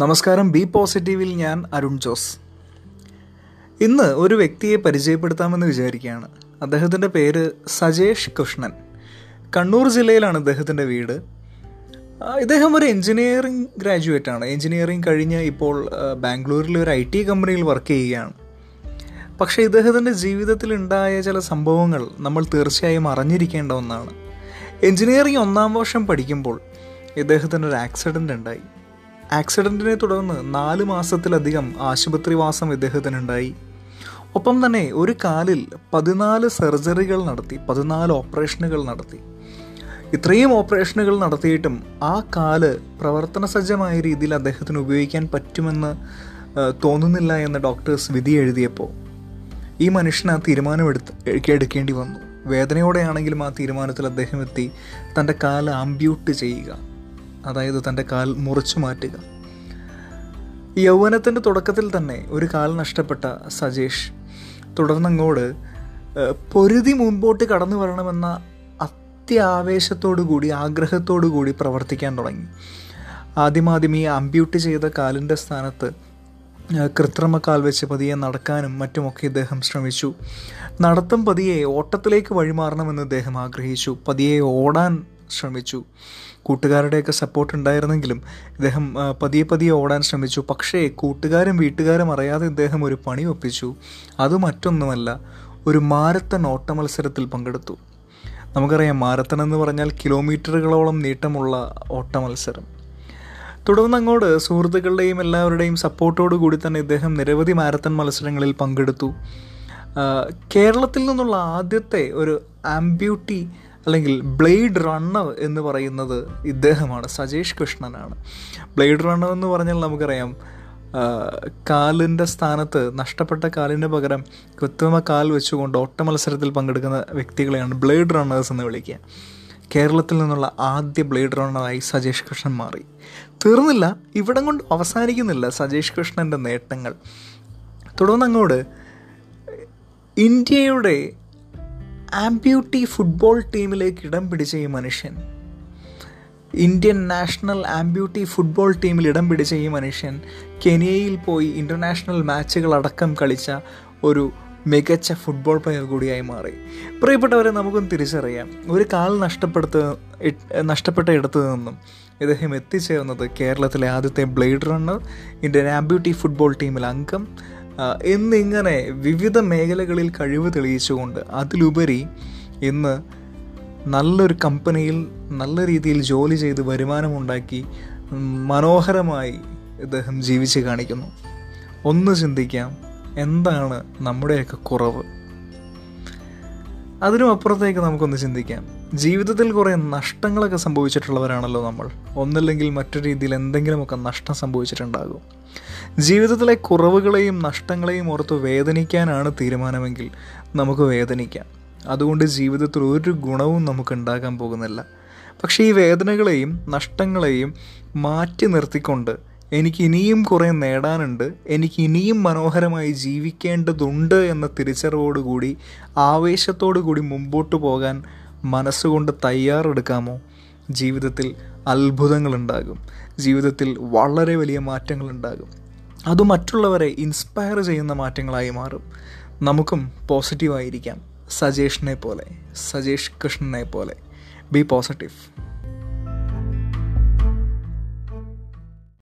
നമസ്കാരം ബി പോസിറ്റീവിൽ ഞാൻ അരുൺ ജോസ്. ഇന്ന് ഒരു വ്യക്തിയെ പരിചയപ്പെടുത്താമെന്ന് വിചാരിക്കുകയാണ്. അദ്ദേഹത്തിന്റെ പേര് സജേഷ് കൃഷ്ണൻ. കണ്ണൂർ ജില്ലയിലാണ് അദ്ദേഹത്തിന്റെ വീട്. ഇദ്ദേഹം ഒരു എഞ്ചിനീയറിംഗ് ഗ്രാജുവേറ്റ് ആണ്. എഞ്ചിനീയറിംഗ് കഴിഞ്ഞ് ഇപ്പോൾ ബാംഗ്ലൂരിൽ ഒരു ഐ ടി കമ്പനിയിൽ വർക്ക് ചെയ്യുകയാണ്. പക്ഷേ ഇദ്ദേഹത്തിന്റെ ജീവിതത്തിൽ ഉണ്ടായ ചില സംഭവങ്ങൾ നമ്മൾ തീർച്ചയായും അറിഞ്ഞിരിക്കേണ്ട ഒന്നാണ്. എഞ്ചിനീയറിംഗ് ഒന്നാം വർഷം പഠിക്കുമ്പോൾ ഇദ്ദേഹത്തിനൊരു ആക്സിഡന്റ് ഉണ്ടായി. ആക്സിഡന്റിനെ തുടർന്ന് നാല് മാസത്തിലധികം ആശുപത്രിവാസം ഇദ്ദേഹത്തിനുണ്ടായി. ഒപ്പം തന്നെ ഒരു കാലിൽ പതിനാല് സർജറികൾ നടത്തി പതിനാല് ഓപ്പറേഷനുകൾ നടത്തി. ഇത്രയും ഓപ്പറേഷനുകൾ നടത്തിയിട്ടും ആ കാൽ പ്രവർത്തന സജ്ജമായ രീതിയിൽ അദ്ദേഹത്തിന് ഉപയോഗിക്കാൻ പറ്റുമെന്ന് തോന്നുന്നില്ല എന്ന് ഡോക്ടേഴ്സ് വിധി എഴുതിയപ്പോൾ ഈ മനുഷ്യന് ആ തീരുമാനമെടുത്ത് എടുക്കേണ്ടി വന്നു. വേദനയോടെയാണെങ്കിലും ആ തീരുമാനത്തിൽ അദ്ദേഹം എത്തി തന്റെ കാൽ ആംബ്യൂട്ട് ചെയ്യുക. അതായത് തന്റെ കാൽ മുറിച്ചു മാറ്റുക. യൗവനത്തിന്റെ തുടക്കത്തിൽ തന്നെ ഒരു കാൽ നഷ്ടപ്പെട്ട സജേഷ് തുടർന്നങ്ങോട് പൊരുതി മുമ്പോട്ട് കടന്നു വരണമെന്ന അത്യാവേശത്തോടു കൂടി ആഗ്രഹത്തോടു കൂടി പ്രവർത്തിക്കാൻ തുടങ്ങി. ആദ്യമാദ്യം ഈ അമ്പ്യൂട്ട് ചെയ്ത കാലിന്റെ സ്ഥാനത്ത് കൃത്രിമ കാൽ വെച്ച് പതിയെ നടക്കാനും മറ്റുമൊക്കെ ഇദ്ദേഹം ശ്രമിച്ചു. നടത്തും പതിയെ ഓട്ടത്തിലേക്ക് വഴിമാറണമെന്ന് ഇദ്ദേഹം ആഗ്രഹിച്ചു. പതിയെ ഓടാൻ ശ്രമിച്ചു. കൂട്ടുകാരുടെയൊക്കെ സപ്പോർട്ട് ഉണ്ടായിരുന്നെങ്കിലും ഇദ്ദേഹം പതിയെ പതിയെ ഓടാൻ ശ്രമിച്ചു. പക്ഷേ കൂട്ടുകാരും വീട്ടുകാരും അറിയാതെ ഇദ്ദേഹം ഒരു പണി ഒപ്പിച്ചു. അത് മറ്റൊന്നുമല്ല ഒരു മാരത്തൺ ഓട്ട മത്സരത്തിൽ പങ്കെടുത്തു. നമുക്കറിയാം മാരത്തൺ എന്ന് പറഞ്ഞാൽ കിലോമീറ്ററുകളോളം നീട്ടമുള്ള ഓട്ട മത്സരം തുടർന്ന് അങ്ങോട്ട് സുഹൃത്തുക്കളുടെയും എല്ലാവരുടെയും സപ്പോർട്ടോടു കൂടി തന്നെ ഇദ്ദേഹം നിരവധി മാരത്തൺ മത്സരങ്ങളിൽ പങ്കെടുത്തു. കേരളത്തിൽ നിന്നുള്ള ആദ്യത്തെ ഒരു ആംബ്യൂട്ടി അല്ലെങ്കിൽ ബ്ലേഡ് റണ്ണർ എന്ന് പറയുന്നത് ഇദ്ദേഹമാണ് സജേഷ് കൃഷ്ണനാണ്. ബ്ലേഡ് റണ്ണർ എന്ന് പറഞ്ഞാൽ നമുക്കറിയാം കാലിന്റെ സ്ഥാനത്ത് നഷ്ടപ്പെട്ട കാലിന് പകരം കൃത്രിമ കാൽ വെച്ചുകൊണ്ട് ഓട്ട മത്സരത്തിൽ പങ്കെടുക്കുന്ന വ്യക്തികളെയാണ് ബ്ലേഡ് റണ്ണേഴ്സ് എന്ന് വിളിക്കുക. കേരളത്തിൽ നിന്നുള്ള ആദ്യ ബ്ലേഡ് റണ്ണറായി സജേഷ് കൃഷ്ണൻ മാറി. തീർന്നില്ല ഇവിടം കൊണ്ട് അവസാനിക്കുന്നില്ല സജേഷ് കൃഷ്ണന്റെ നേട്ടങ്ങൾ. തുടർന്ന് അങ്ങോട്ട് ഇന്ത്യയുടെ ആംബ്യൂട്ടി ഫുട്ബോൾ ടീമിലേക്ക് ഇടം പിടിച്ച ഈ മനുഷ്യൻ. ഇന്ത്യൻ നാഷണൽ ആംബ്യൂട്ടി ഫുട്ബോൾ ടീമിൽ ഇടം പിടിച്ച ഈ മനുഷ്യൻ കെനിയയിൽ പോയി ഇന്റർനാഷണൽ മാച്ചുകൾ അടക്കം കളിച്ച ഒരു മികച്ച ഫുട്ബോൾ പ്ലെയർ കൂടിയായി മാറി. പ്രിയപ്പെട്ടവരെ നമുക്കും തിരിച്ചറിയാം. ഒരു കാൽ നഷ്ടപ്പെടുത്ത നഷ്ടപ്പെട്ട ഇടത്തു നിന്നും ഇദ്ദേഹം എത്തിച്ചേർന്നത് കേരളത്തിലെ ആദ്യത്തെ blade runner Indian amputee football ടീമിൽ അംഗം എന്നിങ്ങനെ വിവിധ മേഖലകളിൽ കഴിവ് തെളിയിച്ചുകൊണ്ട് അതിലുപരി ഇന്ന് നല്ലൊരു കമ്പനിയിൽ നല്ല രീതിയിൽ ജോലി ചെയ്ത് വരുമാനമുണ്ടാക്കി മനോഹരമായി ഇദ്ദേഹം ജീവിച്ച് കാണിക്കുന്നു. ഒന്ന് ചിന്തിക്കാം എന്താണ് നമ്മുടെയൊക്കെ കുറവ്? അതിനും അപ്പുറത്തേക്ക് നമുക്കൊന്ന് ചിന്തിക്കാം. ജീവിതത്തിൽ കുറേ നഷ്ടങ്ങളൊക്കെ സംഭവിച്ചിട്ടുള്ളവരാണല്ലോ നമ്മൾ. ഒന്നില്ലെങ്കിൽ മറ്റു രീതിയിൽ എന്തെങ്കിലുമൊക്കെ നഷ്ടം സംഭവിച്ചിട്ടുണ്ടാകും. ജീവിതത്തിലെ കുറവുകളെയും നഷ്ടങ്ങളെയും ഓർത്ത് വേദനിക്കാനാണ് തീരുമാനമെങ്കിൽ നമുക്ക് വേദനിക്കാം. അതുകൊണ്ട് ജീവിതത്തിൽ ഒരു ഗുണവും നമുക്ക് ഉണ്ടാകാൻ പോകുന്നില്ല. പക്ഷേ ഈ വേദനകളെയും നഷ്ടങ്ങളെയും മാറ്റി നിർത്തിക്കൊണ്ട് എനിക്ക് ഇനിയും കുറേ നേടാനുണ്ട്. എനിക്ക് ഇനിയും മനോഹരമായി ജീവിക്കേണ്ടതുണ്ട് എന്ന തിരിച്ചറിവോടുകൂടി ആവേശത്തോടു കൂടി മുമ്പോട്ട് പോകാൻ മനസ്സുകൊണ്ട് തയ്യാറെടുക്കാമോ? ജീവിതത്തിൽ അത്ഭുതങ്ങളുണ്ടാകും. ജീവിതത്തിൽ വളരെ വലിയ മാറ്റങ്ങളുണ്ടാകും. അത് മറ്റുള്ളവരെ ഇൻസ്പയർ ചെയ്യുന്ന മാറ്റങ്ങളായി മാറും. നമുക്കും പോസിറ്റീവായിരിക്കാം. സജേഷിനെ പോലെ സജേഷ് കൃഷ്ണനെ പോലെ. B positive.